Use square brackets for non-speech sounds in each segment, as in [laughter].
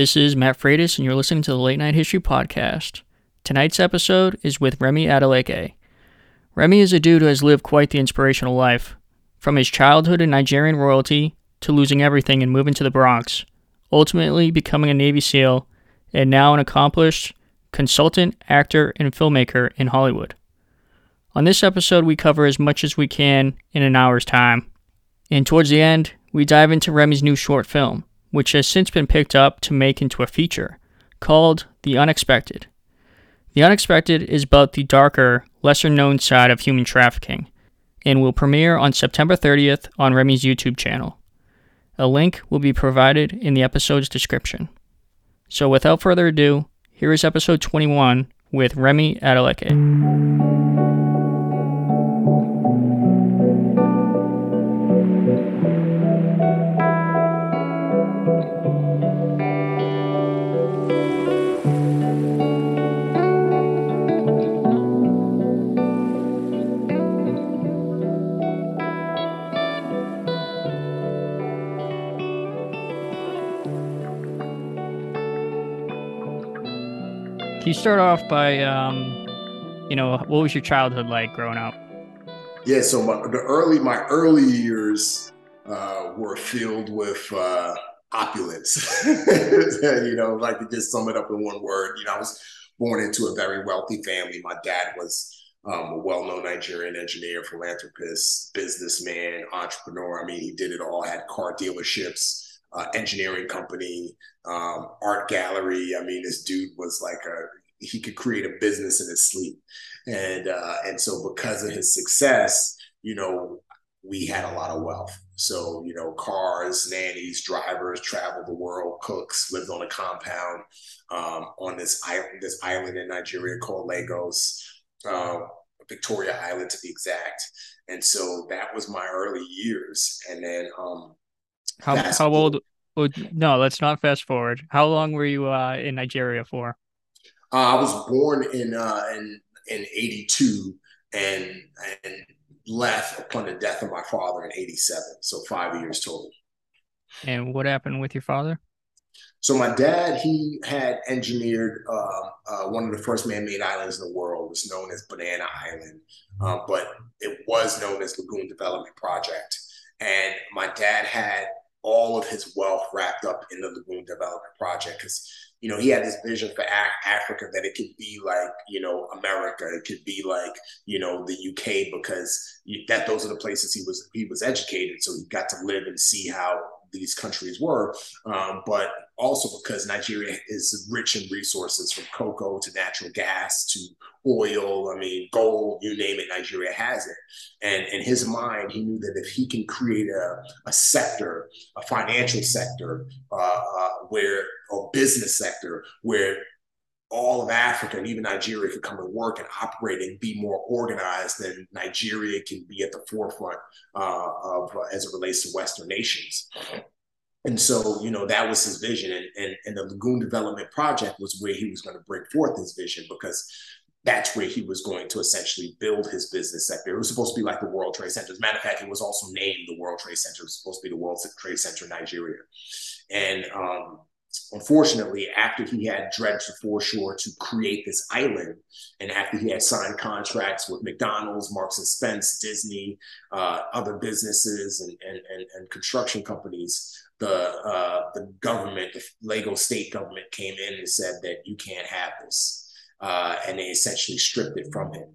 This is Matt Freitas, and you're listening to the Late Night History Podcast. Tonight's episode is with Remy Adeleke. Remy is a dude who has lived quite the inspirational life. From his childhood in Nigerian royalty to losing everything and moving to the Bronx, ultimately becoming a Navy SEAL, and now an accomplished consultant, actor, and filmmaker in Hollywood. On this episode, we cover as much as we can in an hour's time. And towards the end, we dive into Remy's new short film, which has since been picked up to make into a feature, called The Unexpected. The Unexpected is about the darker, lesser known side of human trafficking, and will premiere on September 30th on Remy's YouTube channel. A link will be provided in the episode's description. So without further ado, here is episode 21 with Remy Adeleke. You start off by, um, you know, what was your childhood like growing up? Yeah, so my, the early my early years uh, were filled with uh, opulence. [laughs] you know, like to just sum it up in one word, you know, I was born into a very wealthy family. My dad was um, a well-known Nigerian engineer, philanthropist, businessman, entrepreneur. I mean, he did it all. Had car dealerships, uh, engineering company, um, art gallery. I mean, this dude was like a he could create a business in his sleep, and uh, and so because of his success, you know, we had a lot of wealth. So you know, cars, nannies, drivers, traveled the world, cooks, lived on a compound um, on this island, this island in Nigeria called Lagos. Uh, Victoria Island to be exact. And so that was my early years. And then um, how how old? Oh, no, let's not fast forward. How long were you uh, in Nigeria for? Uh, I was born in uh, in in '82 and and left upon the death of my father in '87. So five years total. And what happened with your father? So my dad, he had engineered uh, uh, one of the first man-made islands in the world. It's known as Banana Island, uh, but it was known as Lagoon Development Project. And my dad had all of his wealth wrapped up in the Lagoon Development Project because you know he had this vision for Af- Africa that it could be like you know America, it could be like you know the UK because that those are the places he was he was educated, so he got to live and see how these countries were, um, but also because Nigeria is rich in resources from cocoa to natural gas to oil. I mean, gold, you name it, Nigeria has it. And in his mind, he knew that if he can create a, a sector, a financial sector, uh, uh, where, or business sector, where all of Africa and even Nigeria could come and work and operate and be more organized, than Nigeria can be at the forefront uh, of uh, as it relates to Western nations. And so, you know, that was his vision. And, and, and the Lagoon Development Project was where he was going to bring forth his vision because that's where he was going to essentially build his business sector. It was supposed to be like the World Trade Center. As a matter of fact, it was also named the World Trade Center. It was supposed to be the World Trade Center Nigeria. And um, unfortunately, after he had dredged the foreshore to create this island, and after he had signed contracts with McDonald's, Marks and Spence, Disney, uh, other businesses, and, and, and, and, construction companies, the uh, the government, the Lagos state government, came in and said that you can't have this. Uh, and they essentially stripped it from him.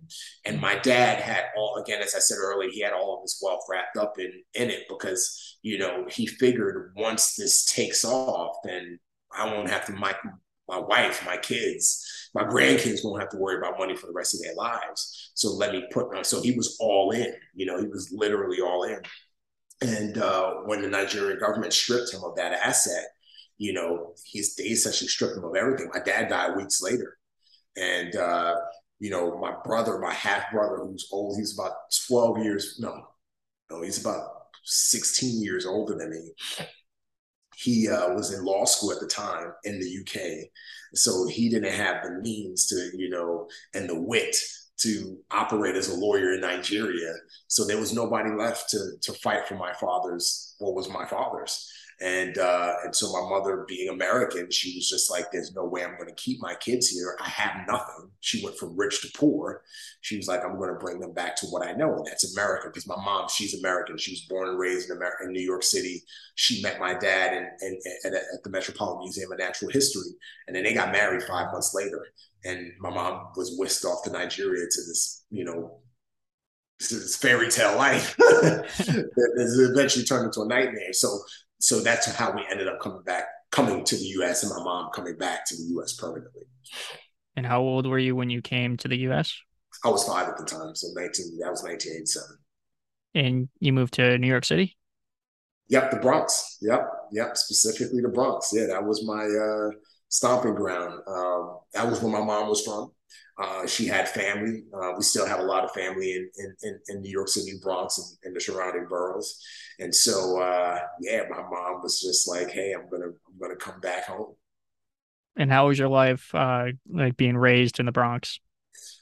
And my dad had all, again, as I said earlier, he had all of his wealth wrapped up in in it because you know he figured once this takes off, then I won't have to my my wife, my kids, my grandkids won't have to worry about money for the rest of their lives. So let me put so he was all in, you know, he was literally all in. And uh, when the Nigerian government stripped him of that asset, you know, he's they essentially stripped him of everything. My dad died weeks later. And uh, you know, my brother, my half brother, who's old, he's about 12 years, no, no, he's about 16 years older than me he uh, was in law school at the time in the UK. So he didn't have the means to, you know, and the wit to operate as a lawyer in Nigeria. So there was nobody left to, to fight for my father's, what was my father's. And uh, and so my mother, being American, she was just like, "There's no way I'm going to keep my kids here. I have nothing." She went from rich to poor. She was like, "I'm going to bring them back to what I know, and that's America." Because my mom, she's American. She was born and raised in America, in New York City. She met my dad in, in, at the Metropolitan Museum of Natural History, and then they got married five months later. And my mom was whisked off to Nigeria to this, you know, this fairy tale life [laughs] that eventually turned into a nightmare. So, so that's how we ended up coming back, coming to the U.S. and my mom coming back to the U.S. permanently. And how old were you when you came to the U.S.? I was five at the time, so nineteen. That was nineteen eighty seven. And you moved to New York City. Yep, the Bronx. Yep, yep, specifically the Bronx. Yeah, that was my uh, stomping ground. Um, that was where my mom was from. Uh, she had family. Uh, we still have a lot of family in in, in New York City, Bronx, and, and the surrounding boroughs. And so, uh, yeah, my mom was just like, "Hey, I'm gonna I'm gonna come back home." And how was your life, uh, like being raised in the Bronx?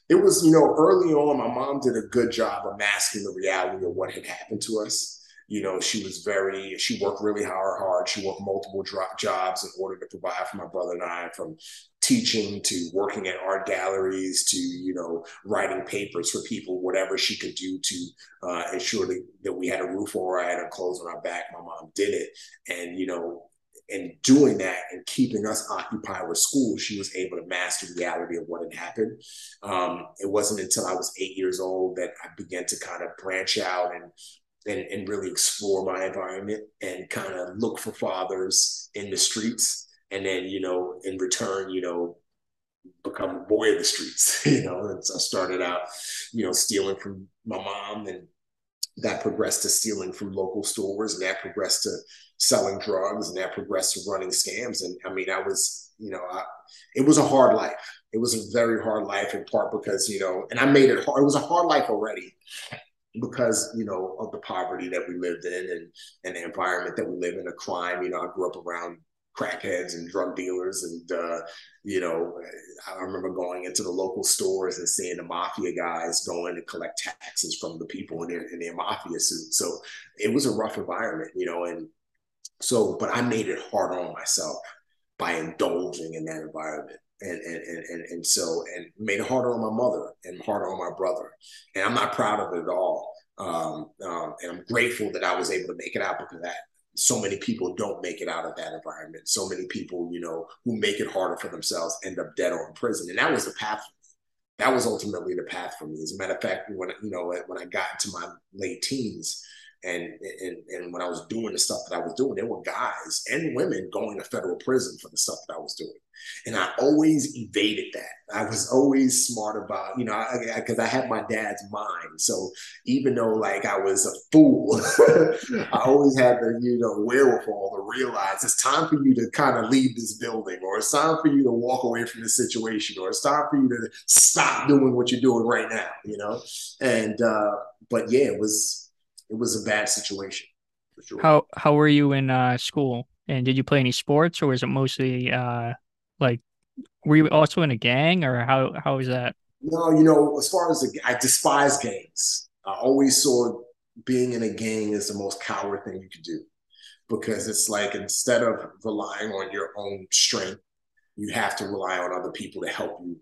It was, you know, early on, my mom did a good job of masking the reality of what had happened to us you know, she was very, she worked really hard, hard. She worked multiple jobs in order to provide for my brother and I from teaching to working at art galleries to, you know, writing papers for people, whatever she could do to uh, ensure that, that we had a roof over our head and clothes on our back. My mom did it. And, you know, and doing that and keeping us occupied with school, she was able to master the reality of what had happened. Um, it wasn't until I was eight years old that I began to kind of branch out and and, and really explore my environment and kind of look for fathers in the streets. And then, you know, in return, you know, become a boy of the streets, [laughs] you know. And so I started out, you know, stealing from my mom and that progressed to stealing from local stores and that progressed to selling drugs and that progressed to running scams. And I mean, I was, you know, I, it was a hard life. It was a very hard life in part because, you know, and I made it hard. It was a hard life already because you know of the poverty that we lived in and and the environment that we live in, the crime. You know, I grew up around crackheads and drug dealers, and uh, you know, I remember going into the local stores and seeing the mafia guys going to collect taxes from the people in their in their mafia suits. So it was a rough environment, you know, and so but I made it hard on myself by indulging in that environment and and and and so and made it harder on my mother and harder on my brother. And I'm not proud of it at all. Um, um, and I'm grateful that I was able to make it out because of that so many people don't make it out of that environment. So many people, you know, who make it harder for themselves end up dead or in prison. And that was the path. That was ultimately the path for me. As a matter of fact, when you know when I got into my late teens, and, and and when I was doing the stuff that I was doing, there were guys and women going to federal prison for the stuff that I was doing. And I always evaded that. I was always smart about, you know, because I, I, I, had my dad's mind. So even though like I was a fool, [laughs] I always had the, you know, wherewithal to realize it's time for you to kind of leave this building, or it's time for you to walk away from this situation, or it's time for you to stop doing what you're doing right now, you know? And, uh, but yeah, it was, it was a bad situation. Sure. How how were you in uh, school? And did you play any sports, or was it mostly uh, like were you also in a gang, or how how was that? No, you know, as far as the, I despise gangs. I always saw being in a gang as the most coward thing you could do because it's like instead of relying on your own strength, you have to rely on other people to help you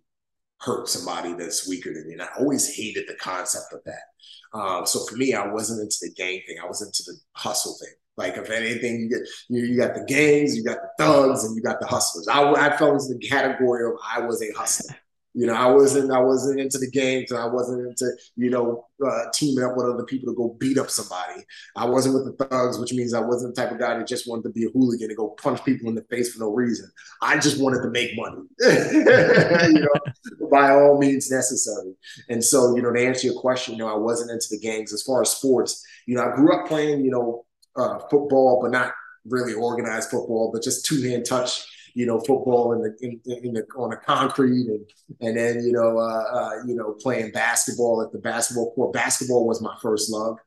hurt somebody that's weaker than you. And I always hated the concept of that. Um, so for me, I wasn't into the gang thing. I was into the hustle thing. Like if anything, you get you, you got the gangs, you got the thugs, and you got the hustlers. I, I fell into the category of I was a hustler. You know, I wasn't I wasn't into the games, and I wasn't into you know uh, teaming up with other people to go beat up somebody. I wasn't with the thugs, which means I wasn't the type of guy that just wanted to be a hooligan and go punch people in the face for no reason. I just wanted to make money, [laughs] you know, by all means necessary. And so, you know, to answer your question, you know, I wasn't into the gangs as far as sports. You know, I grew up playing, you know, uh, football, but not really organized football, but just two hand touch you know, football in the, in, in the on the concrete, and and then you know, uh, uh, you know, playing basketball at the basketball court. Basketball was my first love.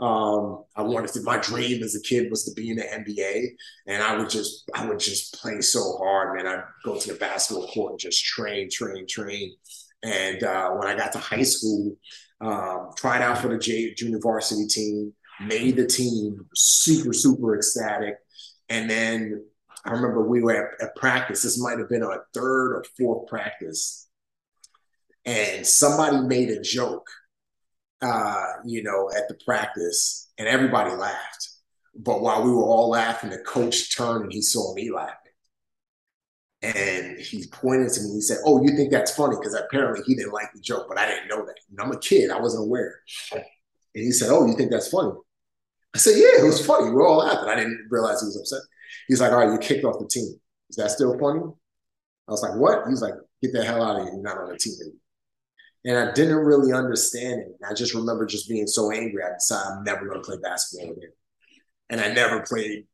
Um, I wanted to. My dream as a kid was to be in the NBA, and I would just, I would just play so hard, man. I'd go to the basketball court and just train, train, train. And uh, when I got to high school, um, tried out for the J, junior varsity team, made the team, super, super ecstatic And then I remember we were at, at practice. This might have been our third or fourth practice. And somebody made a joke, uh, you know, at the practice, and everybody laughed. But while we were all laughing, the coach turned and he saw me laughing. And he pointed to me and he said, Oh, you think that's funny? Because apparently he didn't like the joke, but I didn't know that. And I'm a kid, I wasn't aware. And he said, Oh, you think that's funny? I said, Yeah, it was funny. We're all laughing. I didn't realize he was upset. He's like, All right, you kicked off the team. Is that still funny? I was like, What? He's like, Get the hell out of here. You're not on the team anymore. And I didn't really understand it. I just remember just being so angry. I decided I'm never going to play basketball again. And I never played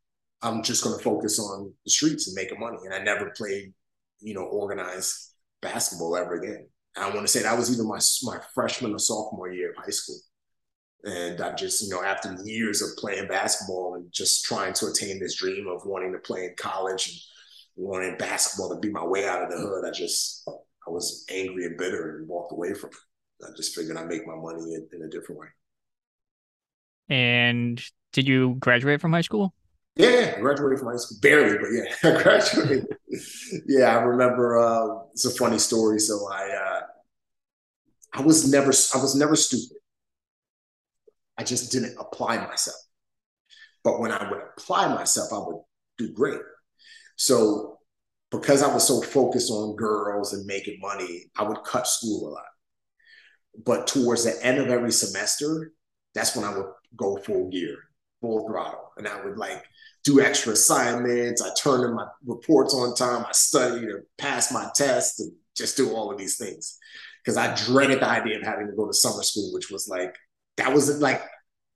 I'm just going to focus on the streets and making money. And I never played, you know, organized basketball ever again. I want to say that was either my my freshman or sophomore year of high school. And I just, you know, after years of playing basketball and just trying to attain this dream of wanting to play in college and wanting basketball to be my way out of the hood, I just, I was angry and bitter and walked away from it. I just figured I'd make my money in, in a different way. And did you graduate from high school? Yeah, I graduated from high school barely, but yeah, [laughs] I graduated. yeah, I remember. Uh, it's a funny story. So I, uh, I was never, I was never stupid. I just didn't apply myself. But when I would apply myself, I would do great. So because I was so focused on girls and making money, I would cut school a lot. But towards the end of every semester, that's when I would go full gear, full throttle, and I would like do extra assignments. I turn in my reports on time. I study to pass my test and just do all of these things because I dreaded the idea of having to go to summer school, which was like, that was like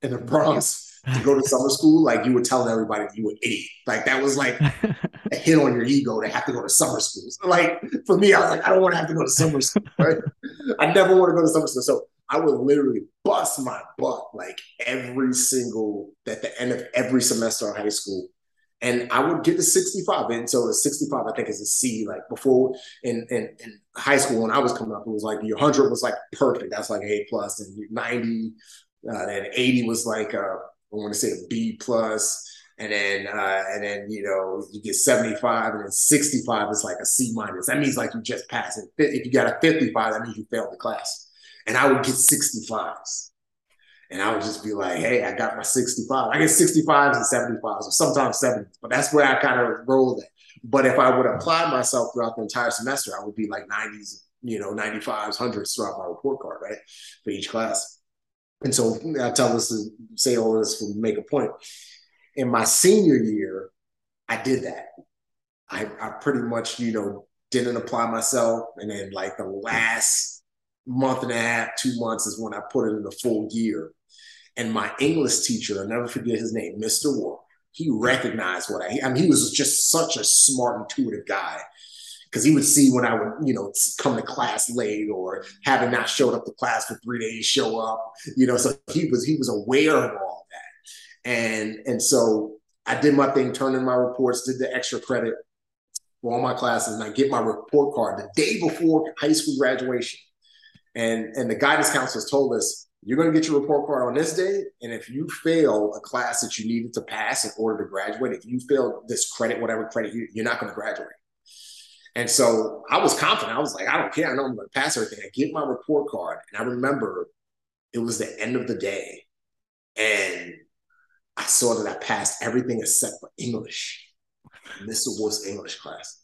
in the Bronx to go to summer school. Like you were telling everybody you were an idiot. Like that was like [laughs] a hit on your ego to have to go to summer school. So like for me, I was like, I don't want to have to go to summer school. [laughs] Right? I never want to go to summer school. So I would literally bust my butt like every single at the end of every semester of high school. And I would get to 65. And so the 65, I think, is a C. Like before in, in, in high school, when I was coming up, it was like your 100 was like perfect. That's like A plus. and 90, uh, and 80 was like, uh, I want to say a B plus and then uh, and then you know you get 75 and then 65 is like a C minus. That means like you just passed. If you got a 55, that means you failed the class and I would get 65s. And I would just be like, hey, I got my 65. I get 65s and 75s, or sometimes 70s, but that's where I kind of roll it. But if I would apply myself throughout the entire semester, I would be like 90s, you know, 95s, 100s throughout my report card, right? For each class. And so I tell this to say all this to make a point. In my senior year, I did that. I, I pretty much, you know, didn't apply myself. And then like the last month and a half, two months is when I put it in the full gear. And my English teacher, I'll never forget his name, Mr. Wolf, he recognized what I, I mean, he was just such a smart, intuitive guy. Because he would see when I would, you know, come to class late or having not showed up to class for three days, show up, you know. So he was he was aware of all that, and and so I did my thing, turned in my reports, did the extra credit for all my classes, and I get my report card the day before high school graduation. And and the guidance counselors told us you're going to get your report card on this day, and if you fail a class that you needed to pass in order to graduate, if you fail this credit, whatever credit, you, you're not going to graduate. And so I was confident. I was like, I don't care. I know I'm going to pass everything. I get my report card, and I remember it was the end of the day, and I saw that I passed everything except for English, Mr. Wolf's English class.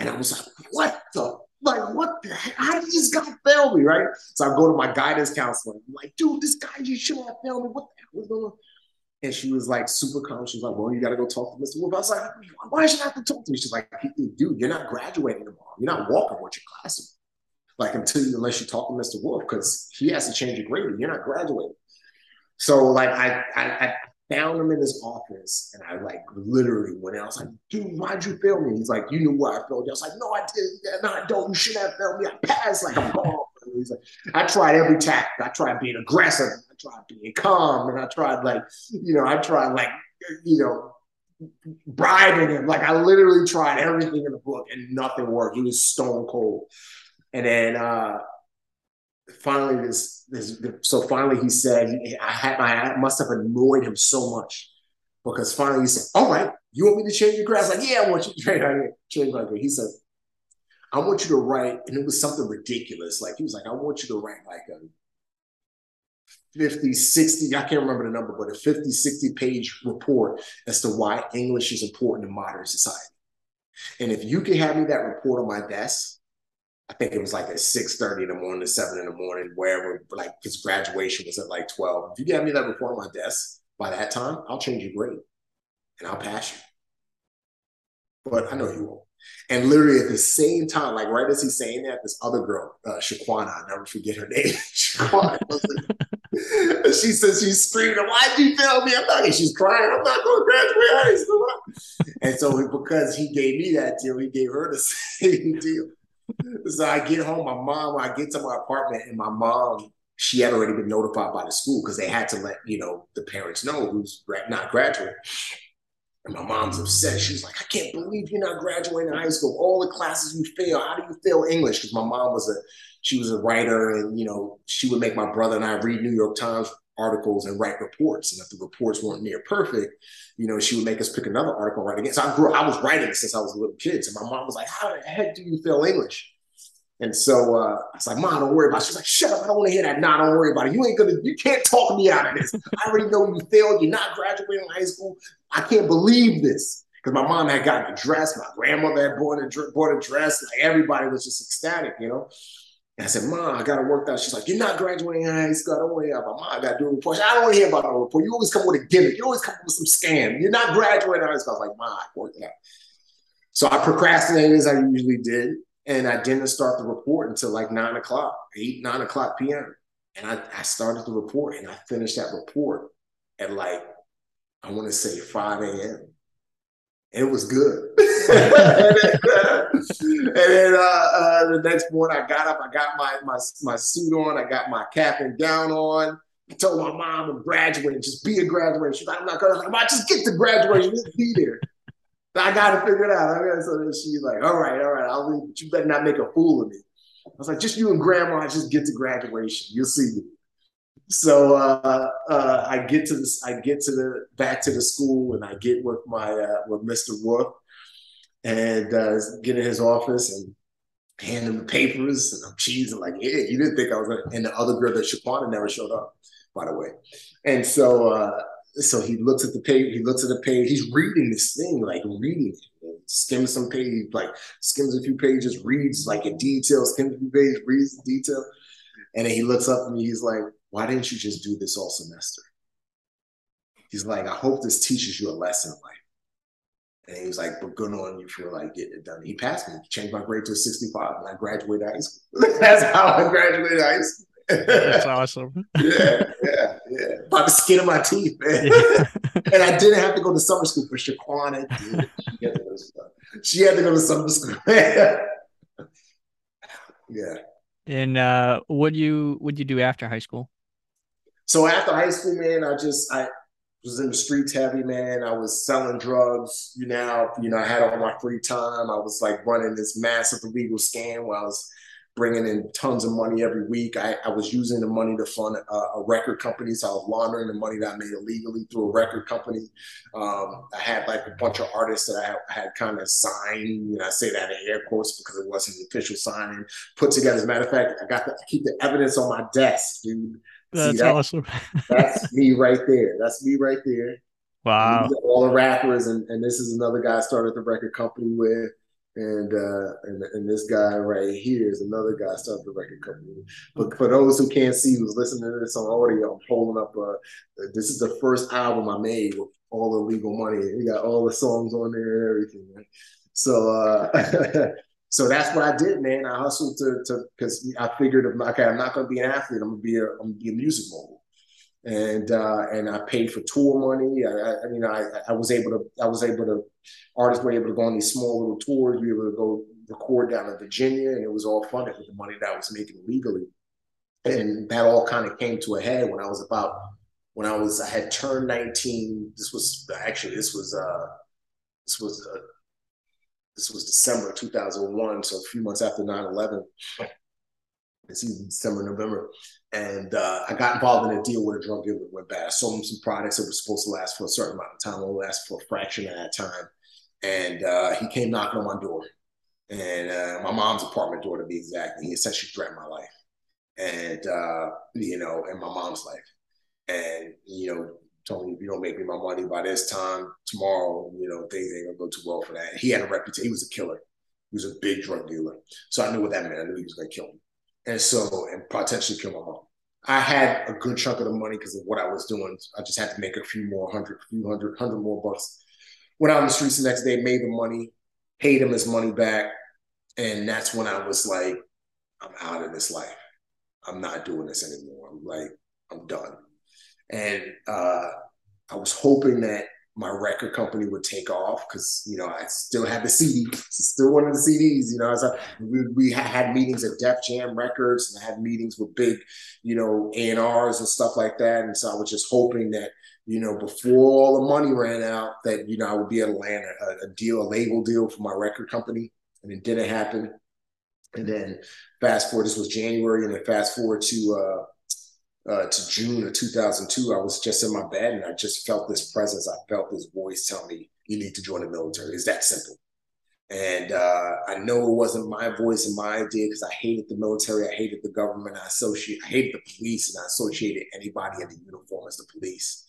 And I was like, what the like, what the heck? How did this guy fail me, right? So I go to my guidance counselor. I'm like, dude, this guy just should have failed me. What the hell was going on? And she was like super calm. She was like, well, you got to go talk to Mr. Wolf. I was like, why should I have to talk to me? She's like, dude, you're not graduating tomorrow. You're not walking with your class. Like until you, unless you talk to Mr. Wolf, because he has to change your grade. You're not graduating. So like I, I, I found him in his office and I like literally went out. I was like, dude, why'd you fail me? He's like, you knew where I failed you. I was like, no, I didn't. No, I don't. You should have failed me. I passed. Like, I'm. He's like, I tried every tactic. I tried being aggressive. I tried being calm. And I tried like, you know, I tried like, you know, bribing him. Like I literally tried everything in the book and nothing worked. He was stone cold. And then uh finally this this so finally he said I had I must have annoyed him so much because finally he said, "All right, You want me to change your was like, Yeah, I want you to change my grade. He said, I want you to write, and it was something ridiculous. Like he was like, I want you to write like a 50, 60, I can't remember the number, but a 50, 60 page report as to why English is important in modern society. And if you can have me that report on my desk, I think it was like at 6:30 in the morning to 7 in the morning, wherever, like his graduation was at like 12. If you get me that report on my desk by that time, I'll change your grade and I'll pass you. But I know you won't. And literally at the same time, like right as he's saying that, this other girl, uh, Shaquana, I'll never forget her name. [laughs] Shaquana, [laughs] she says she's screaming, Why'd you fail me? I'm not, and she's crying, I'm not going to graduate high school. And so because he gave me that deal, he gave her the [laughs] same deal. So I get home, my mom, I get to my apartment, and my mom, she had already been notified by the school because they had to let, you know, the parents know who's not graduating. And my mom's upset. She's like, I can't believe you're not graduating high school. All the classes you fail. How do you fail English? Because my mom was a she was a writer, and you know she would make my brother and I read New York Times articles and write reports. And if the reports weren't near perfect, you know, she would make us pick another article and write again. So I grew. I was writing since I was a little kid. So my mom was like, "How the heck do you fail English?" And so uh, I was like, Mom, don't worry about it. She's like, shut up. I don't want to hear that. Nah, don't worry about it. You ain't gonna, you can't talk me out of this. I already know you failed. You're not graduating high school. I can't believe this. Because my mom had gotten a dress, my grandmother had bought a, bought a dress. Like everybody was just ecstatic, you know. And I said, Mom, I gotta work out. She's like, You're not graduating high school. I don't want to hear about mom. I gotta do a report. I don't want to hear about no report. You always come with a gimmick. You always come with some scam. You're not graduating high school. I was like, Mom, I worked out. So I procrastinated as I usually did. And I didn't start the report until like nine o'clock, eight, nine o'clock PM. And I, I started the report and I finished that report at like, I want to say 5 a.m. And it was good. [laughs] [laughs] and then, uh, uh, the next morning I got up, I got my, my, my suit on, I got my cap and gown on. I told my mom I'm graduating, just be a graduation. She's like, I'm not gonna, i'm just get to graduation, just be there. I got to figure it out. I got so then she's like, all right, all right, I'll leave, but you better not make a fool of me. I was like, just you and grandma, just get to graduation. You'll see me. So uh, uh, I get to this, I get to the back to the school, and I get with my uh, with Mr. Wolf, and uh, get in his office and hand him the papers, and I'm cheesing like, yeah, you didn't think I was gonna. And the other girl that Shaquana never showed up, by the way. And so uh, so he looks at the page, he looks at the page, he's reading this thing, like reading it, skims some page, like skims a few pages, reads like in detail, skims a few pages, reads in detail. And then he looks up at me, he's like, why didn't you just do this all semester? He's like, I hope this teaches you a lesson in life. And he was like, but good on you for like getting it done. He passed me, changed my grade to a 65, and I graduated high school. [laughs] That's how I graduated high school. That's [laughs] awesome. yeah, yeah, yeah. By the skin of my teeth, man. Yeah. [laughs] and I didn't have to go to summer school for Shaquana. She had to go to, she had to go to summer school. yeah. And uh, what you what you do after high school? So after high school, man, I just I was in the streets heavy, man. I was selling drugs. You know, you know, I had all my free time. I was like running this massive illegal scam where I was bringing in tons of money every week. I, I was using the money to fund a, a, record company, so I was laundering the money that I made illegally through a record company. Um, I had like a bunch of artists that I had, had kind of signed, you know, I say that in air quotes because it wasn't official signing. Put together. As a matter of fact, I got to keep the evidence on my desk, dude. That's that? awesome. [laughs] that's me right there. That's me right there. Wow. All the rappers, and, and this is another guy I started the record company with. And, uh, and and this guy right here is another guy started the record company. But for those who can't see, who's listening to this on audio, I'm holding up. Uh, this is the first album I made with all the legal money. We got all the songs on there and everything. Right? So uh, [laughs] so that's what I did, man. I hustled to to because I figured, okay, I'm not going to be an athlete. I'm gonna be a I'm gonna be a music mogul and uh, and I paid for tour money. I, I I, I was able to I was able to artists were able to go on these small little tours. We were able to go record down in Virginia, and it was all funded with the money that I was making legally. And that all kind of came to a head when I was about when I was I had turned 19. This was actually this was uh this was uh, this was December 2001, so a few months after 9/11. It's even December, November And uh, I got involved in a deal with a drug dealer went bad. I sold him some products that were supposed to last for a certain amount of time, only last for a fraction of that time. And uh, he came knocking on my door, and uh, my mom's apartment door to be exact. And he essentially threatened my life, and uh, you know, and my mom's life. And you know, told me if you don't make me my money by this time tomorrow, you know, things ain't gonna go too well for that. He had a reputation. He was a killer. He was a big drug dealer. So I knew what that meant. I knew he was gonna kill me. And so and potentially kill my mom. I had a good chunk of the money because of what I was doing. I just had to make a few more hundred, few hundred, hundred more bucks. Went out on the streets the next day, made the money, paid him his money back. And that's when I was like, I'm out of this life. I'm not doing this anymore. I'm like, I'm done. And uh, I was hoping that my record company would take off because you know I still had the CD, [laughs] still of the CDs. You know, so we, we had meetings at Def Jam Records and I had meetings with big, you know, A and R's and stuff like that. And so I was just hoping that you know before all the money ran out that you know I would be able to land a, a deal, a label deal for my record company, and it didn't happen. And then fast forward, this was January, and then fast forward to uh, uh, to June of 2002, I was just in my bed and I just felt this presence. I felt this voice tell me, you need to join the military. It's that simple. And uh, I know it wasn't my voice and my idea because I hated the military. I hated the government. I associate, I hated the police and I associated anybody in the uniform as the police.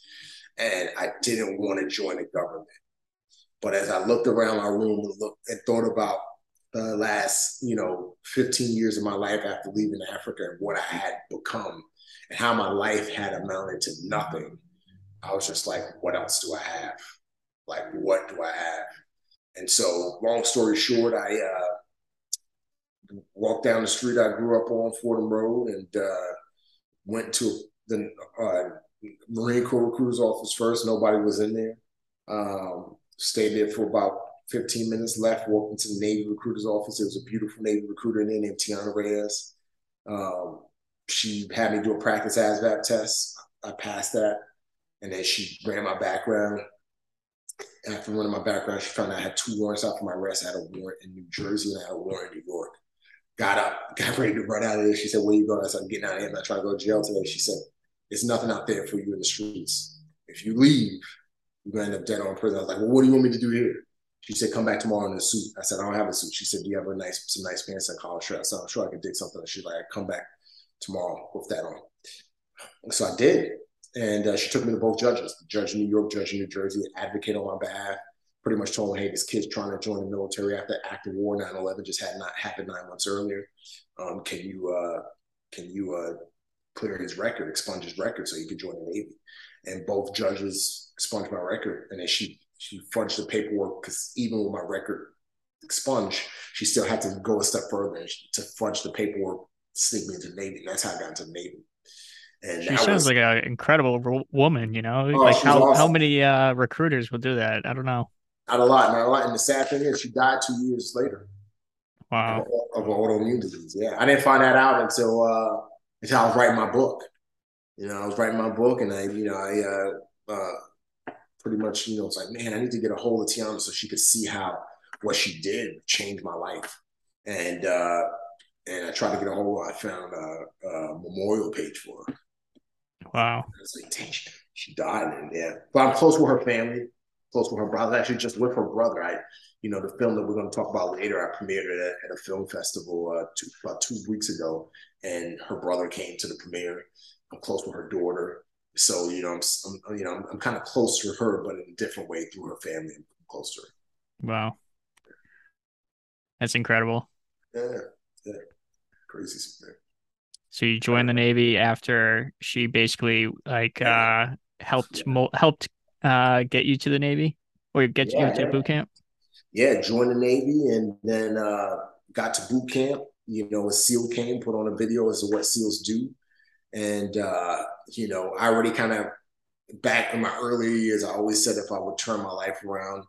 And I didn't want to join the government. But as I looked around my room and looked and thought about the last, you know, 15 years of my life after leaving Africa and what I had become, how my life had amounted to nothing, I was just like, what else do I have? Like, what do I have? And so, long story short, I uh, walked down the street I grew up on, Fordham Road, and uh, went to the uh, Marine Corps recruiter's office first. Nobody was in there. Um, stayed there for about 15 minutes left, walked into the Navy recruiter's office. There was a beautiful Navy recruiter in there named Tiana Reyes. Um, she had me do a practice ASVAB test. I passed that. And then she ran my background. After running my background, she found out I had two warrants out for my arrest. I had a warrant in New Jersey and I had a warrant in New York. Got up, [laughs] got ready to run out of there. She said, Where you going? I said, I'm getting out of here. I'm not trying to go to jail today. She said, There's nothing out there for you in the streets. If you leave, you're going to end up dead on prison. I was like, Well, what do you want me to do here? She said, "Come back tomorrow in a suit." I said, "I don't have a suit." She said, "Do you have a nice, some nice pants and collar shirt?" I said, "I'm sure I can dig something." She's like, "Come back tomorrow with that on. So I did. And uh, she took me to both judges, the judge in New York, judge in New Jersey, advocate on my behalf. Pretty much told me, hey, this kid's trying to join the military after active war 9/11 just had not happened nine months earlier. Um, can you uh, can you uh, clear his record, expunge his record, so he could join the Navy? And both judges expunged my record, and then she she fudged the paperwork because even with my record expunged, she still had to go a step further to fudge the paperwork sneak me into the Navy. That's how I got into the Navy. And she sounds was, like an incredible woman, you know. Oh, like how awesome. how many uh, recruiters would do that? I don't know. Not a lot, not a lot. And the sad thing is, she died two years later. Wow. Of, of autoimmune disease. Yeah, I didn't find that out until uh, until I was writing my book. You know, I was writing my book, and I, you know, I uh, uh, pretty much, you know, it's like, man, I need to get a hold of Tiana so she could see how what she did changed my life. And uh, and I tried to get a hold of I found a, a memorial page for her. Wow. I was like, dang, she, she died. And yeah, but I'm close with her family, close with her brother, actually just with her brother. I, you know, the film that we're going to talk about later, I premiered it at, at a film festival uh, two, about two weeks ago, and her brother came to the premiere. I'm close with her daughter. So, you know, I'm, I'm you know, I'm, I'm kind of close to her, but in a different way through her family. I'm close to her. Wow. That's incredible. Yeah. Yeah. Crazy. So you joined the Navy after she basically like uh helped mo- helped uh get you to the Navy or get yeah, you to boot camp? Yeah, joined the Navy and then uh got to boot camp. You know, a SEAL came, put on a video as to what SEALs do. And uh, you know, I already kind of back in my early years, I always said if I would turn my life around,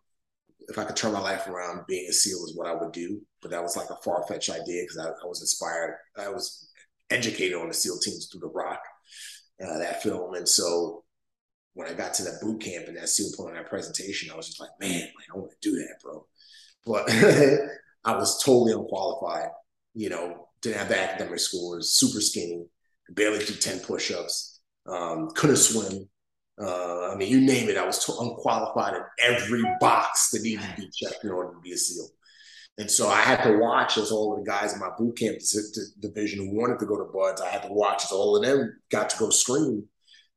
if I could turn my life around, being a SEAL is what I would do. But that was like a far fetched idea because I, I, was inspired. I was educated on the SEAL teams through The Rock, uh, that film. And so when I got to that boot camp and that SEAL put on that presentation, I was just like, man, like, I want to do that, bro. But [laughs] I was totally unqualified. You know, didn't have the academic scores, super skinny. barely do 10 push-ups, um, couldn't swim. Uh, I mean, you name it, I was unqualified in every box that needed to be checked in order to be a SEAL. And so I had to watch as all of the guys in my boot camp division who wanted to go to BUD/S, I had to watch as all of them got to go scream.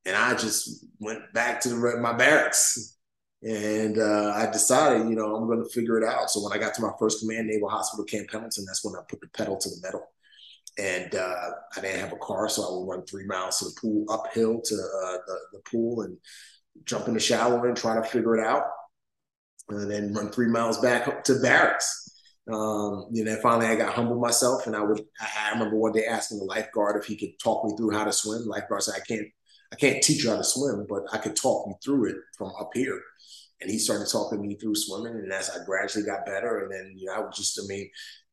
And I just went back to the, my barracks. And uh, I decided, you know, I'm going to figure it out. So when I got to my first command, Naval Hospital Camp Pendleton, that's when I put the pedal to the metal. And uh, I didn't have a car, so I would run three miles to the pool, uphill to uh, the, the pool, and jump in the shower and try to figure it out. And then run three miles back up to barracks um, you know, finally I got humble myself and I would, I, remember one day asking the lifeguard if he could talk me through how to swim. Lifeguard said, I can't, I can't teach you how to swim, but I could talk you through it from up here. And he started talking me through swimming. And as I gradually got better, and then, you know, I would just, I mean,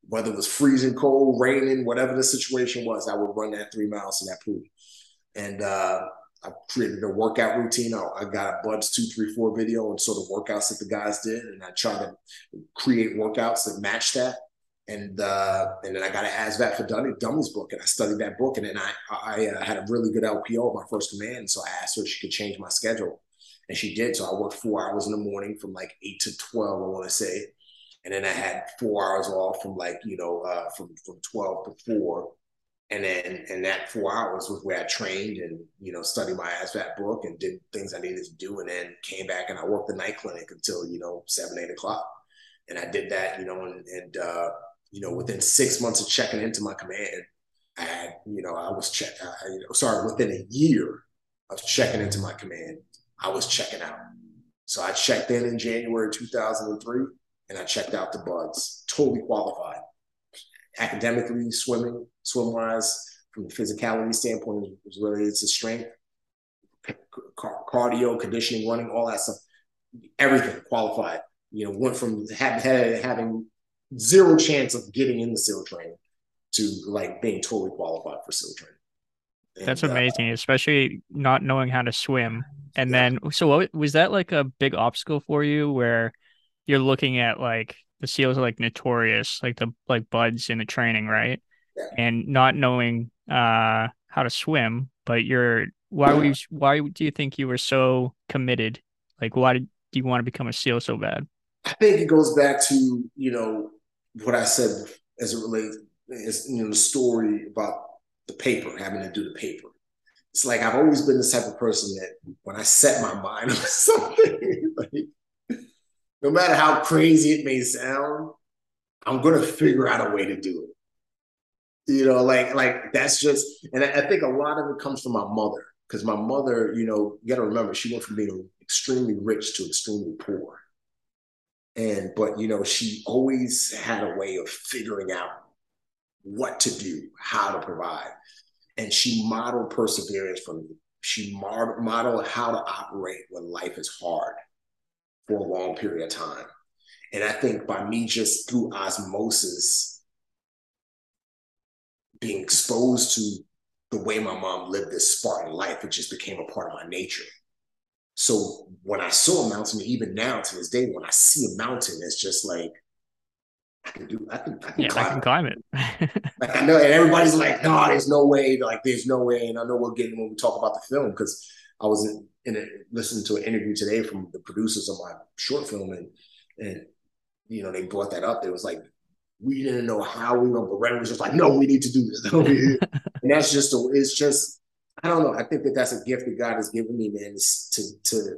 whether it was freezing cold, raining, whatever the situation was, I would run that three miles in that pool. And uh, I created a workout routine. I, I got a BUD/S two, three, four video and sort of workouts that the guys did, and I tried to create workouts that match that. And uh, and then I got an ASVAB for Dummy, Dummies book, and I studied that book, and then I I uh, had a really good LPO at my first command, so I asked her if she could change my schedule, and she did. So I worked four hours in the morning from like eight to twelve, I want to say, and then I had four hours off from like you know uh, from from twelve to four, and then and that four hours was where I trained and you know studied my ASVAB book and did things I needed to do, and then came back and I worked the night clinic until you know seven eight o'clock, and I did that you know and, and uh, you know within six months of checking into my command, I had you know I was check I, you know sorry within a year of checking into my command, I was checking out. So I checked in in January 2003, and I checked out the BUD/S, totally qualified academically, swimming, swim wise, from a physicality standpoint, was really it's a strength, cardio, conditioning, running, all that stuff, everything qualified. You know, went from having zero chance of getting in the SEAL training to like being totally qualified for SEAL training. And, That's uh, amazing, uh, especially not knowing how to swim. And yeah. then, so what was that like a big obstacle for you where you're looking at like the seals are like notorious, like the like BUD/S in the training, right? Yeah. And not knowing uh how to swim, but you're why were you why do you think you were so committed? Like why did you want to become a SEAL so bad? I think it goes back to, you know, what I said as it relates is you know the story about the paper, having to do the paper. It's like I've always been the type of person that when I set my mind on [laughs] something, like no matter how crazy it may sound, I'm gonna figure out a way to do it. You know, like like that's just, and I, think a lot of it comes from my mother because my mother, you know, you got to remember she went from being extremely rich to extremely poor, and but you know she always had a way of figuring out what to do, how to provide, and she modeled perseverance for me. She modeled how to operate when life is hard for a long period of time. And I think by me just through osmosis being exposed to the way my mom lived this Spartan life, it just became a part of my nature. So when I saw a mountain, even now to this day, when I see a mountain, it's just like I can do. I can. I can yeah, climb I can it. climb it. [laughs] like I know, and everybody's like, "No, there's no way." Like, there's no way. And I know we're getting when we talk about the film because I was in, in a, listening to an interview today from the producers of my short film, and and you know they brought that up. It was like we didn't know how we were, but Ren was just like, "No, we need to do this," [laughs] and that's just a, it's just I don't know. I think that that's a gift that God has given me, man, to to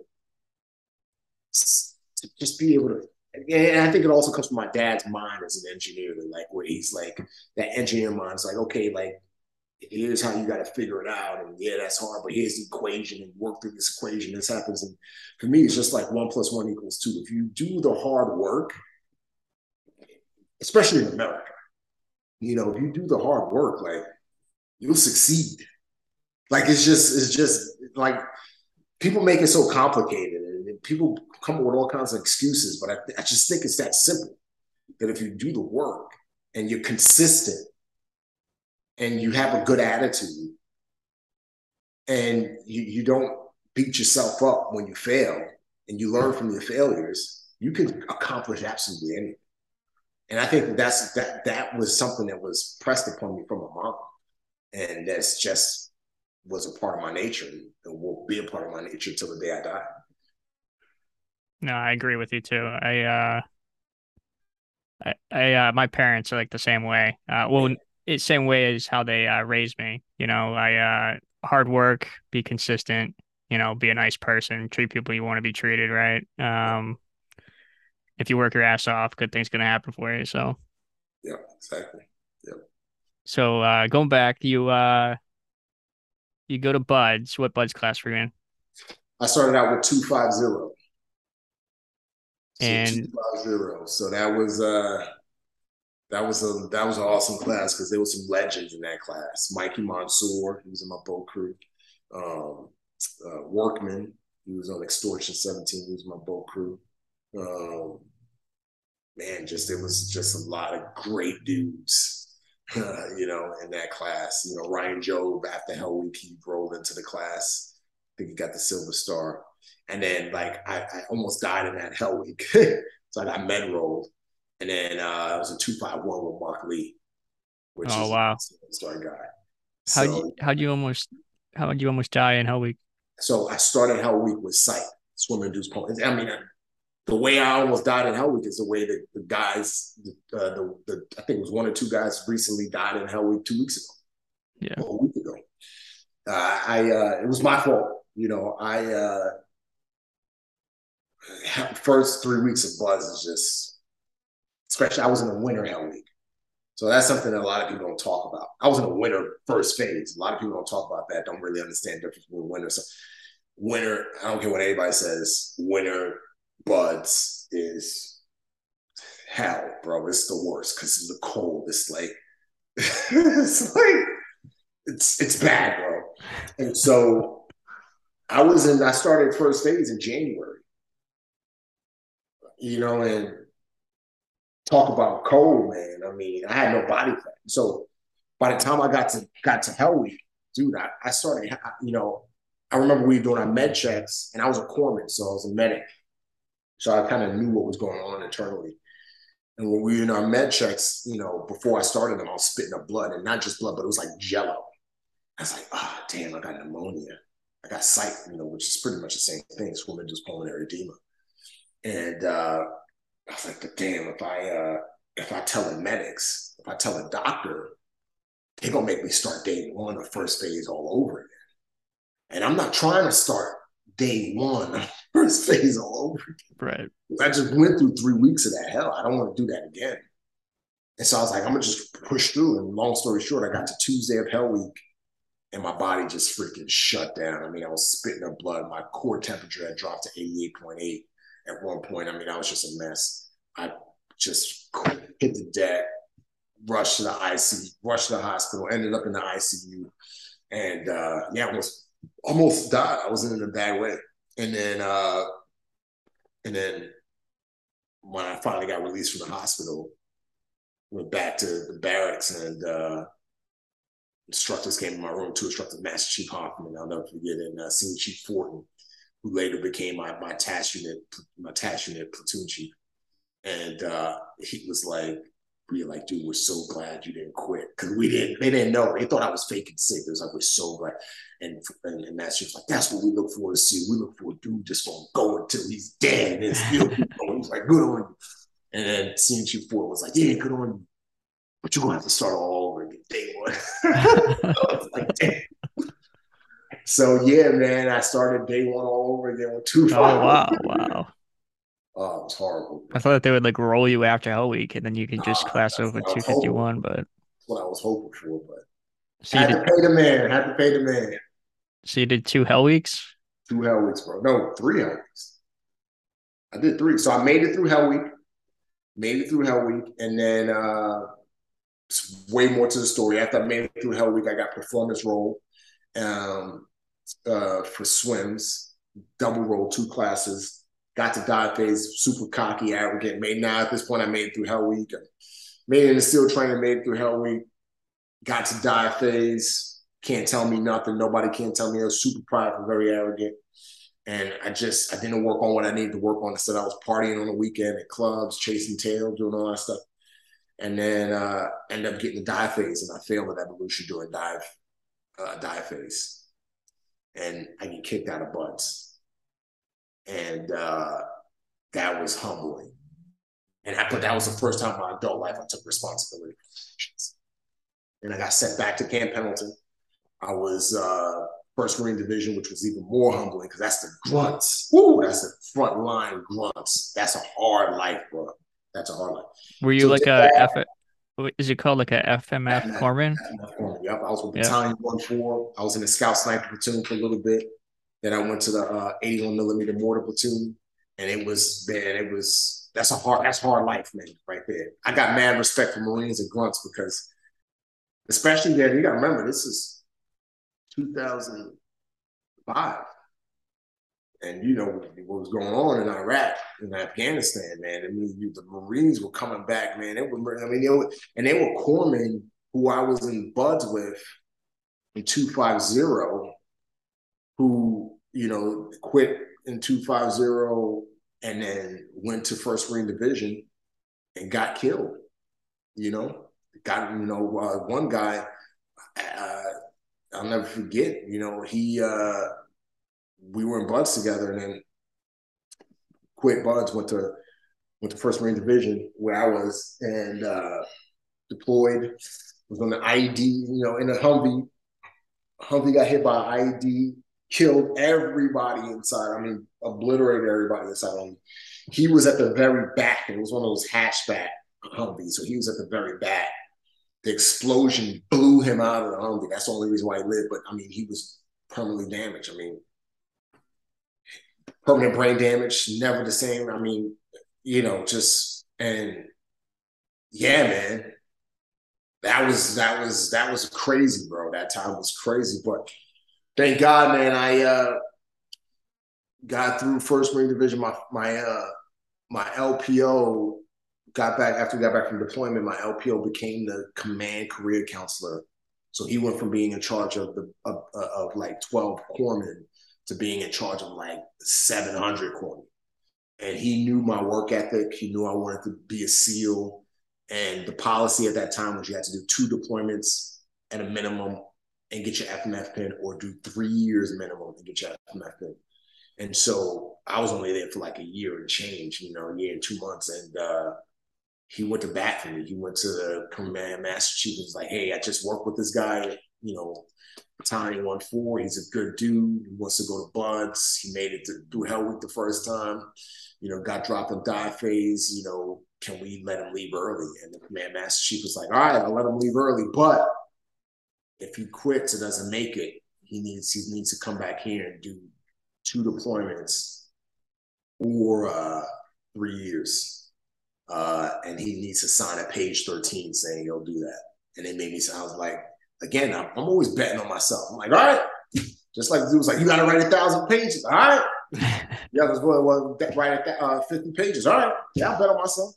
to just be able to. And I think it also comes from my dad's mind as an engineer, like where he's like that engineer mind is like, okay, like here's how you got to figure it out. And yeah, that's hard, but here's the equation and work through this equation. This happens. And for me, it's just like one plus one equals two. If you do the hard work, especially in America, you know, if you do the hard work, like you'll succeed. Like it's just, it's just like people make it so complicated and people come up with all kinds of excuses, but I, I just think it's that simple that if you do the work and you're consistent and you have a good attitude and you, you don't beat yourself up when you fail and you learn from your failures, you can accomplish absolutely anything. And I think that's that that was something that was pressed upon me from my mom. and that's just was a part of my nature and will be a part of my nature till the day I die. No, I agree with you too. I uh I, I uh my parents are like the same way. Uh well it's same way as how they uh raised me. You know, I uh hard work, be consistent, you know, be a nice person, treat people you want to be treated, right? Um if you work your ass off, good things gonna happen for you. So Yeah, exactly. Yep. So uh going back, you uh you go to BUD/S. What BUD/S class were you in? I started out with two five zero. So and two five zero. So that was uh that was a that was an awesome class because there was some legends in that class. Mikey Monsoor, he was in my boat crew. Um, uh, Workman, he was on Extortion 17, he was my boat crew. Um, man, just it was just a lot of great dudes, uh, [laughs] you know, in that class. You know, Ryan Job after Hell Week, he rolled into the class. I think he got the Silver Star. And then like I, I almost died in that Hell Week. [laughs] so I got med rolled. And then uh, I was a 251 with Marc Lee, which oh, is wow. a star guy. How so, you how'd you almost how did you almost die in Hell Week? So I started Hell Week with SIPE, swim induced pulmonary. I mean, the way I almost died in Hell Week is the way that the guys, uh, the, the I think it was one or two guys recently died in Hell Week two weeks ago. Yeah, a week ago. Uh, I uh, it was my fault. You know, I uh, [laughs] first three weeks of BUD/S is just, especially I was in the winter Hell Week. So that's something that a lot of people don't talk about. I was in a winter first phase. A lot of people don't talk about that, don't really understand the difference between winter. So winter, I don't care what anybody says, winter BUD/S is hell, bro. It's the worst because it's the cold. It's like [laughs] it's like it's it's bad, bro. And so I was in I started first phase in January. You know, and talk about cold, man. I mean, I had no body fat. So by the time I got to got to Hell Week, dude, I, I started, you know, I remember we were doing our med checks, and I was a corpsman, so I was a medic. So I kind of knew what was going on internally. And when we were in our med checks, you know, before I started them, I was spitting up blood, and not just blood, but it was like jello. I was like, ah, oh, damn, I got pneumonia. I got SIPE, you know, which is pretty much the same thing, swim-induced pulmonary edema. And uh, I was like, but damn, if I uh, if I tell the medics, if I tell the doctor, they're gonna make me start day one or first phase all over again. And I'm not trying to start day one, [laughs] first phase all over again. Right. I just went through three weeks of that hell. I don't want to do that again. And so I was like, I'm gonna just push through. And long story short, I got to Tuesday of Hell Week, and my body just freaking shut down. I mean, I was spitting up blood. My core temperature had dropped to 88.8 at one point. I mean, I was just a mess. I just hit the deck, rushed to the ICU, rushed to the hospital, ended up in the ICU, and uh, yeah, almost almost died. I was in a bad way, and then uh, and then when I finally got released from the hospital, went back to the barracks and uh, instructors came in my room. Two instructors, Master Chief Hoffman, I'll never forget, and uh, Senior Chief Fortin who later became my my task unit my task unit platoon chief, and uh, he was like, "We like, dude, we're so glad you didn't quit because we didn't. They didn't know. They thought I was faking sick. It was like, we're so glad." And and, and Master was like, "That's what we look for to see. We look for a dude just gonna go until he's dead and still [laughs] He's like, "Good on you." And then Senior Chief Ford was like, "Yeah, good on you." But you're gonna have to start all over again day one. [laughs] like, damn. So yeah, man, I started day one all over again with two. Oh wow, wow. Oh, it was horrible. I thought that they would like roll you after Hell Week, and then you could just class over two fifty one. But that's what I was hoping for. But so had did, to pay the man. Had to pay the man. So you did two Hell Weeks. Two Hell Weeks, bro. No, three Hell Weeks. I did three. So I made it through Hell Week. Made it through Hell Week, and then uh, way more to the story. After I made it through Hell Week, I got performance role. Um, uh, for swims, double roll two classes. Got to dive phase, super cocky, arrogant. Made now at this point, I made it through Hell Week. Made it in the SEAL training, made it through Hell Week. Got to dive phase. Can't tell me nothing. Nobody can't tell me. I was super prideful, very arrogant. And I just I didn't work on what I needed to work on. I said I was partying on the weekend at clubs, chasing tail, doing all that stuff. And then uh ended up getting the dive phase and I failed at evolution during dive uh, dive phase, and I get kicked out of BUD/S, and uh, that was humbling. And I, but that was the first time in my adult life I took responsibility. And I got sent back to Camp Pendleton. I was uh, First Marine Division, which was even more humbling because that's the grunts. Woo, that's the front line grunts. That's a hard life, bro. That's a hard life. Were you so like a F? Is it called like a FMF corpsman? Yep, I was with Battalion One Four. I was in the Scout Sniper platoon for a little bit. Then I went to the uh, 81 millimeter mortar platoon, and it was man, it was that's a hard that's hard life, man, right there. I got mad respect for Marines and grunts because, especially there, you got to remember this is 2005. And you know what was going on in Iraq and Afghanistan, man. I mean, the Marines were coming back, man. It was, I mean, they were, and they were corpsmen who I was in BUD/S with in 250, who, you know, quit in 250 and then went to First Marine Division and got killed. You know, got, you know, uh, one guy, uh, I'll never forget. You know, he uh, we were in BUD/S together, and then quit BUD/S, went to went to First Marine Division where I was, and uh, deployed. Was on the IED, you know, in a Humvee. Humvee got hit by IED, killed everybody inside. I mean, obliterated everybody inside. He was at the very back, it was one of those hatchback Humvees, so he was at the very back the explosion blew him out of the Humvee. That's the only reason why he lived. But I mean, he was permanently damaged. I mean, permanent brain damage, never the same. I mean, you know, just and yeah, man. That was that was that was crazy, bro. That time was crazy. But thank God, man, I uh got through first Marine Division. My my uh my LPO got back after we got back from deployment, my LPO became the command career counselor. So he went from being in charge of the of, of like 12 corpsmen to being in charge of like 700 corpsmen. And he knew my work ethic. He knew I wanted to be a SEAL. And the policy at that time was you had to do two deployments at a minimum and get your FMF pin, or do three years minimum and get your FMF pin. And so I was only there for like a year and change, you know, a year and two months. And uh, he went to bat for me. He went to the command master chief and was like, hey, I just worked with this guy, you know, Battalion 1 4. He's a good dude. He wants to go to BUD/S. He made it to, through Hell Week the first time, you know, got dropped in dive phase. You know, can we let him leave early? And the command master chief was like, all right, I'll let him leave early. But if he quits or doesn't make it, he needs he needs to come back here and do two deployments or uh, three years uh, and he needs to sign a page 13 saying he'll do that. And it made me sound like, again, I'm, I'm, always betting on myself. I'm like, all right, [laughs] just like the dude was like, you got to write a thousand pages. All right. [laughs] yeah, was well, well write a uh, 50 pages. All right. Yeah, I bet on myself.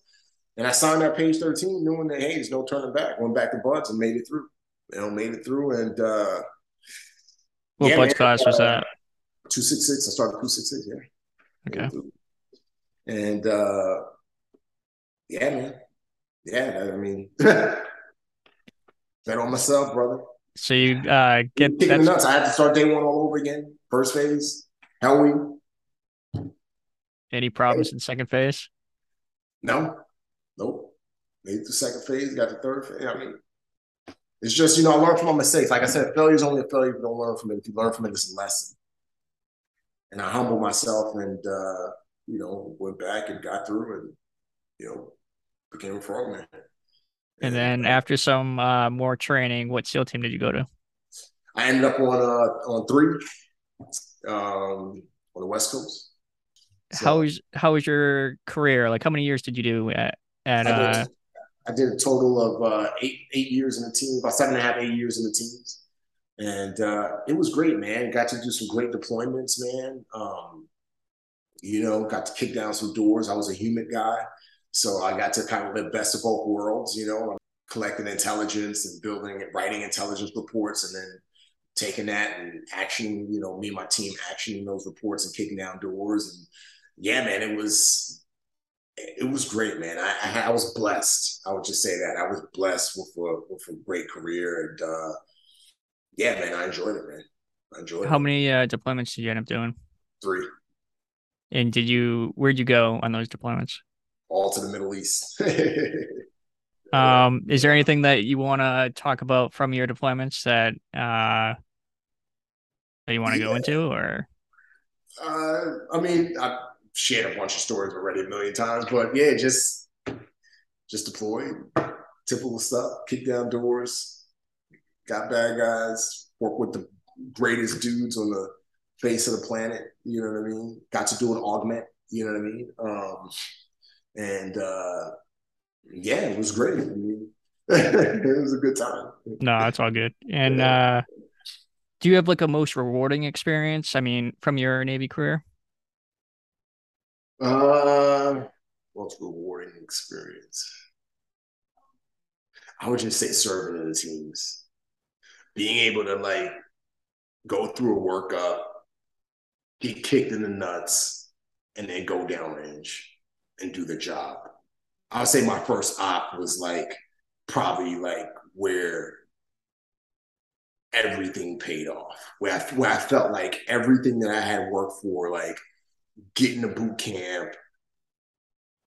And I signed that page 13, knowing that, hey, there's no turning back. Went back to BUD/S and made it through. You know, made it through. And uh, what yeah, BUD/S class was that? 266. I started 266, yeah. Okay. And uh, yeah, man. Yeah, I mean, [laughs] bet on myself, brother. So you uh, get kicking nuts. I had to start day one all over again. First phase, Hell Week. Any problems hey. in second phase? No, nope. Made the second phase, got the third phase. I mean, it's just you know I learned from my mistakes. Like I said, failure is only a failure if you don't learn from it. If you learn from it, it's a lesson. And I humbled myself and uh, you know went back and got through and you know became a frogman. And then after some uh, more training, what SEAL team did you go to? I ended up on uh, on three um, on the West Coast. So, how was how was your career? Like, how many years did you do at at? I did, uh, I did a total of uh, eight eight years in the team, about seven and a half, eight years in the teams, and uh, it was great, man. Got to do some great deployments, man. Um, you know, got to kick down some doors. I was a HUMINT guy. So I got to kind of live best of both worlds, you know, collecting intelligence and building and writing intelligence reports and then taking that and action, you know, me and my team actioning those reports and kicking down doors. And yeah, man, it was it was great, man. I, I, I was blessed. I would just say that I was blessed with a with a great career, and uh, yeah, man, I enjoyed it, man. I enjoyed How it. many uh, deployments did you end up doing? Three, And did you where'd you go on those deployments? all to the Middle East. [laughs] Um, is there anything that you want to talk about from your deployments that uh that you want to go into or Uh, I mean, I've shared a bunch of stories already a million times, but yeah, just just deployed, typical stuff, kick down doors, got bad guys, work with the greatest dudes on the face of the planet. You know what I mean? Got to do an augment. You know what I mean? Um, and uh, yeah, it was great. I mean, [laughs] it was a good time. no, that's all good. And Yeah. uh do you have like a most rewarding experience? I mean, from your Navy career? Uh, most rewarding experience. I would just say serving in the teams, being able to like go through a workup, get kicked in the nuts, and then go downrange and do the job. I would say my first op was like probably like where everything paid off, where I, where I felt like everything that I had worked for, like getting to boot camp,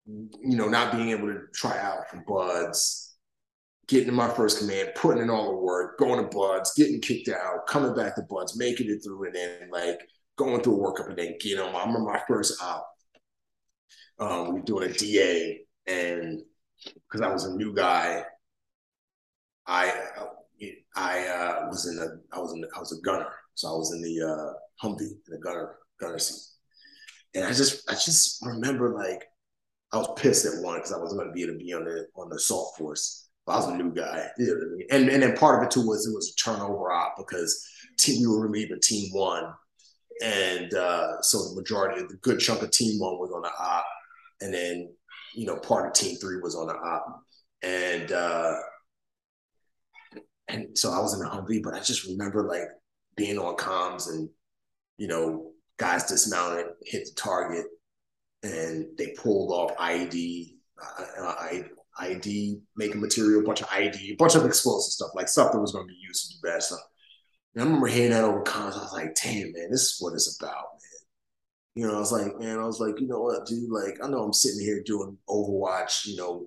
you know, not being able to try out for BUD/S, getting to my first command, putting in all the work, going to BUD/S, getting kicked out, coming back to BUD/S, making it through, and then like going through a workup and then getting them. I remember my first op. Um, we were doing a DA, and because I was a new guy, I I uh, was in the I was in I was a gunner, so I was in the uh, Humvee in the gunner gunner seat, and I just I just remember like I was pissed at one because I wasn't going to be able to be on the on the assault force. But I was a new guy, you know what I mean? and and then part of it too was it was a turnover op because team we were relieving team one, and uh, so the majority of the good chunk of team one was on the op, and then you know part of team three was on the op, and uh, and so I was in the Humvee, but I just remember like being on comms and you know guys dismounted, hit the target, and they pulled off IED, uh, IED making material, bunch of IED, a bunch of explosive stuff, like stuff that was going to be used to do bad stuff. And I remember hearing that over comms. I was like, damn, man, this is what it's about, man. You know, I was like, man, I was like, you know what, dude? Like, I know I'm sitting here doing Overwatch, you know,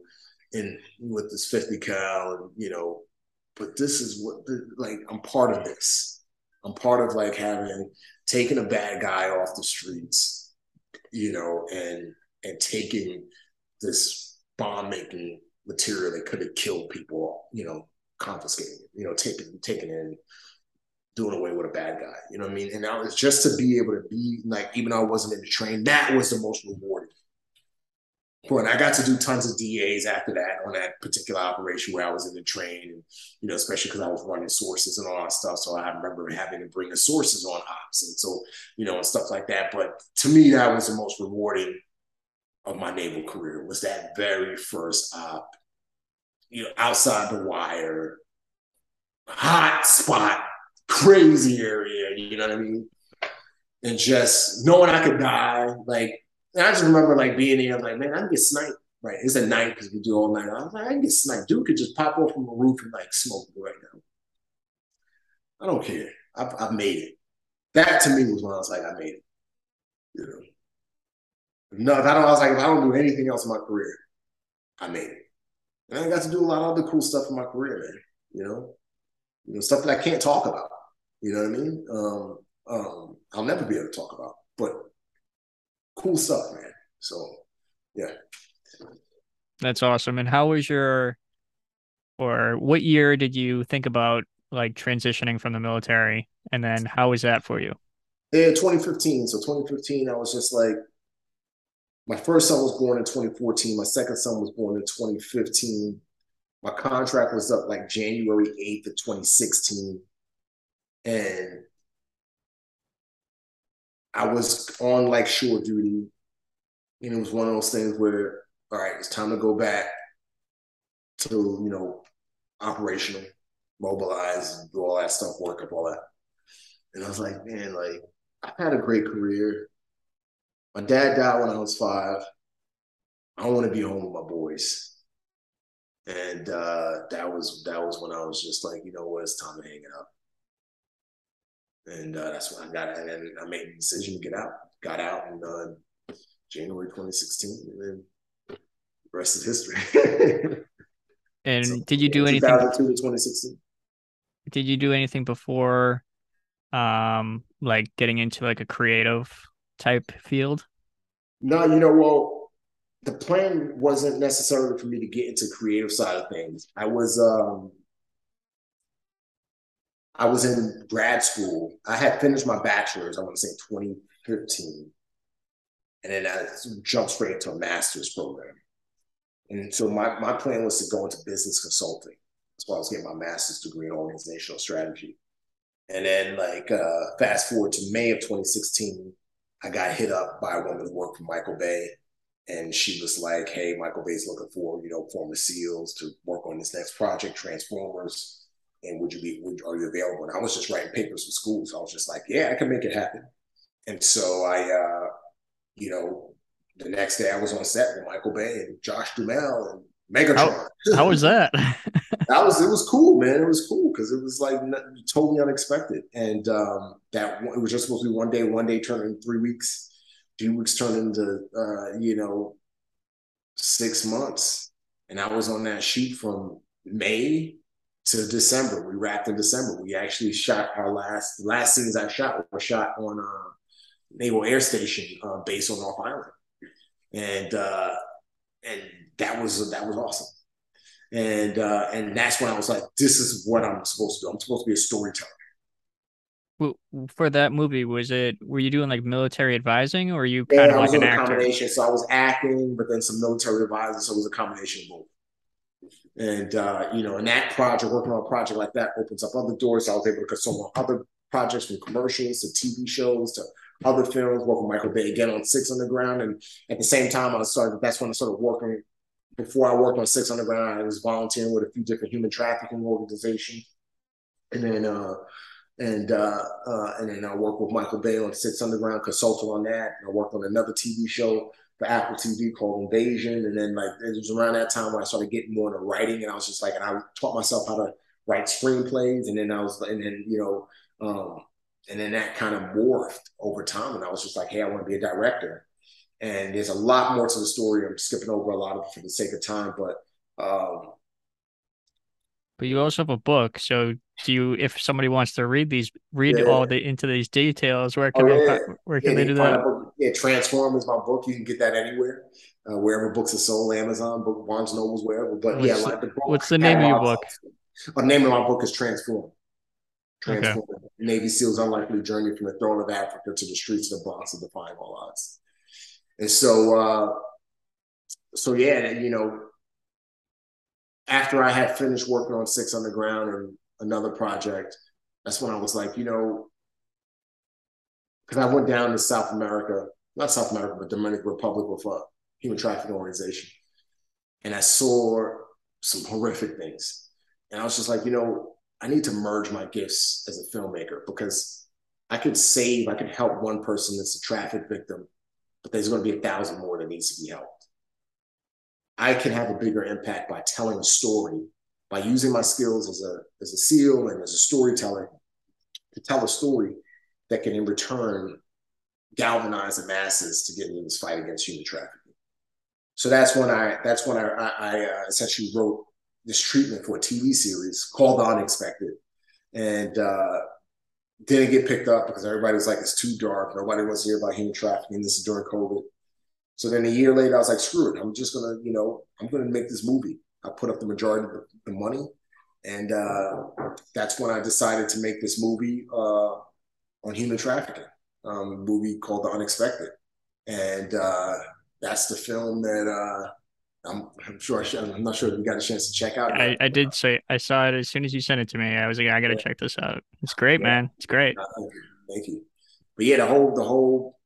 and with this 50 cal, and you know, but this is what, like, I'm part of this. I'm part of like having taken a bad guy off the streets, you know, and and taking this bomb making material that could have killed people, you know, confiscating it, you know, taking taking in, doing away with a bad guy. You know what I mean? And now it's just to be able to be like, even though I wasn't in the train, that was the most rewarding. But I got to do tons of DAs after that on that particular operation where I was in the train, and you know, especially because I was running sources and all that stuff. So I remember having to bring the sources on ops, and so you know, and stuff like that. But to me, that was the most rewarding of my naval career was that very first op, you know, outside the wire, hot spot, crazy area, you know what I mean? And just knowing I could die, like, and I just remember like being there, like, man, I can get sniped. Right, it's a night because we do all night. I was like, I can get sniped. Dude could just pop off from the roof and like smoke right now. I don't care. I've, I've made it. That to me was when I was like, I made it. You know. No, if I don't, I was like, if I don't do anything else in my career, I made it. And I got to do a lot of other cool stuff in my career, man. You know, you know, stuff that I can't talk about. You know what I mean? Um, um, I'll never be able to talk about, but cool stuff, man. So, yeah. That's awesome. And how was your, or what year did you think about like transitioning from the military? And then how was that for you? Yeah, 2015. So 2015, I was just like, my first son was born in 2014. My second son was born in 2015. My contract was up like January 8th of 2016. And I was on like shore duty. And it was one of those things where, all right, it's time to go back to, you know, operational, mobilize, and do all that stuff, work up all that. And I was like, man, like, I've had a great career. My dad died when I was five. I want to be home with my boys. And uh, that was that was when I was just like, you know what, it's time to hang it up. And uh, that's when I got. And then I made the decision to get out. Got out in uh, January 2016, and then the rest is history. [laughs] and so, did you do anything? 2002 to 2016. Did you do anything before, um, like getting into like a creative type field? No, you know, well, the plan wasn't necessarily for me to get into creative side of things. I was um I was in grad school. I had finished my bachelor's, I want to say 2013. And then I jumped straight into a master's program. And so my, my plan was to go into business consulting. That's why I was getting my master's degree in organizational strategy. And then, like, uh, fast forward to May of 2016, I got hit up by a woman who worked for Michael Bay. And she was like, hey, Michael Bay's looking for, you know, former SEALs to work on this next project, Transformers and would you be would, are you available? And i was just writing papers for school so i was just like yeah i can make it happen. And so i uh you know the next day i was on set with michael bay and josh duhamel and megatron. How, how was that? [laughs] That was it was cool man. It was cool because it was like totally unexpected. And um that it was just supposed to be one day one day turned into three weeks two weeks turned into uh you know six months. And i was on that shoot from may to December. We wrapped in December. We actually shot our last last scenes I shot were shot on a uh, Naval Air Station uh, based on North Island, and uh, and that was that was awesome. And uh, and that's when I was like, this is what I'm supposed to do. I'm supposed to be a storyteller. Well, for that movie, was it were you doing like military advising, or were you kind yeah, of like an actor? Combination. So I was acting, but then some military advising. So it was a combination of both. And uh, you know, in that project, working on a project like that opens up other doors. I was able to consult on other projects from commercials to TV shows to other films, working with Michael Bay again on Six Underground. And at the same time, I started that's when I started working before I worked on Six Underground, I was volunteering with a few different human trafficking organizations. And then uh and uh, uh, and then I worked with Michael Bay on Six Underground, consulting on that. And I worked on another TV show for Apple TV called Invasion. And then like it was around that time when I started getting more into writing, and I was just like, and I taught myself how to write screenplays, and then I was, and then you know, um, and then that kind of morphed over time, and I was just like, hey, I want to be a director. And there's a lot more to the story. I'm skipping over a lot of it for the sake of time, but um, but you also have a book. So do you, if somebody wants to read these, read yeah. all the into these details, where can oh, they, yeah. where can they do that? Yeah, Transform is my book. You can get that anywhere, uh, wherever books are sold, Amazon, book, Barnes Nobles, wherever. But what's yeah, like the book. What's the name of your book? The name of my book is Transform. Transform. Okay. Navy SEALs unlikely journey from the throne of Africa to the streets of the Bronx to defying all odds. And so, uh, so yeah, you know, after I had finished working on Six Underground and another project, that's when I was like, you know, because I went down to South America, not South America, but Dominican Republic with a human trafficking organization. And I saw some horrific things. And I was just like, you know, I need to merge my gifts as a filmmaker because I could save, I could help one person that's a traffic victim, but there's going to be a thousand more that needs to be helped. I can have a bigger impact by telling a story, by using my skills as a as a SEAL and as a storyteller to tell a story that can in return galvanize the masses to get into this fight against human trafficking. So that's when I that's when I, I, I uh, essentially wrote this treatment for a TV series called The Unexpected, and uh, didn't get picked up because everybody was like, it's too dark. Nobody wants to hear about human trafficking. This is during COVID. So then a year later, I was like, screw it. I'm just gonna, you know, I'm gonna make this movie. I put up the majority of the, the money, and uh, that's when I decided to make this movie uh, on human trafficking. Um, a movie called The Unexpected, and uh, that's the film that uh, I'm, I'm, sure I am not sure if you got a chance to check out. I, I, did say I saw it as soon as you sent it to me. I was like, I got to yeah. check this out. It's great, yeah. man. It's great. Uh, thank you. But yeah, the whole the whole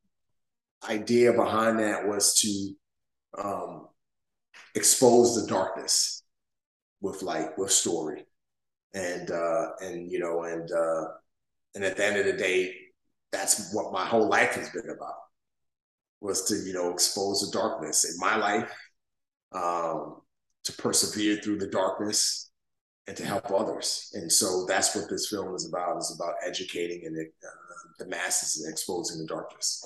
idea behind that was to um, expose the darkness with light, with story, and uh, and you know, and uh, and at the end of the day, that's what my whole life has been about was to you know expose the darkness in my life, um, to persevere through the darkness, and to help others. And so that's what this film is about: is about educating and uh, the masses and exposing the darkness.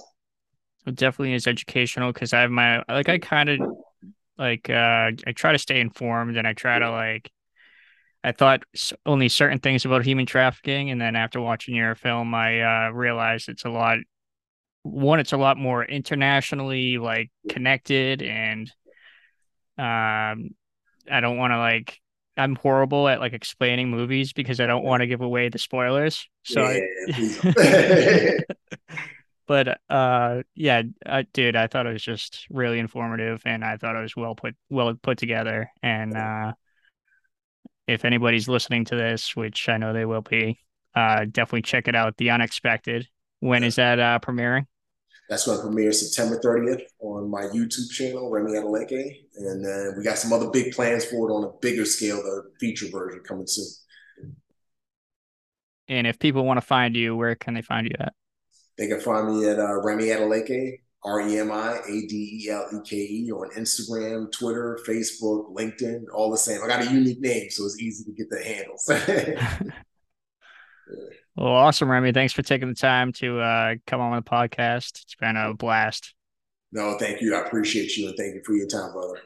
It definitely is educational because I have my like I kind of like uh I try to stay informed and I try to like I thought only certain things about human trafficking, and then after watching your film, I uh, realized it's a lot. One, it's a lot more internationally like connected, and um, I don't want to like. I'm horrible at like explaining movies because I don't want to give away the spoilers. So, yeah, I, [laughs] [laughs] but uh, yeah, uh, dude, I thought it was just really informative, and I thought it was well put, well put together, and uh if anybody's listening to this, which I know they will be, uh, definitely check it out. The Unexpected. When is that uh, premiering? That's going to premiere September 30th on my YouTube channel, Remy Adeleke. And then we got some other big plans for it on a bigger scale, the feature version coming soon. And if people want to find you, where can they find you at? They can find me at uh, Remy Adeleke R E M I A D E L E K E on Instagram, Twitter, Facebook, LinkedIn, all the same. I got a unique name, so it's easy to get the handles. [laughs] well, awesome, Remy. Thanks for taking the time to uh, come on the podcast. It's been a blast. No, thank you. I appreciate you and thank you for your time, brother.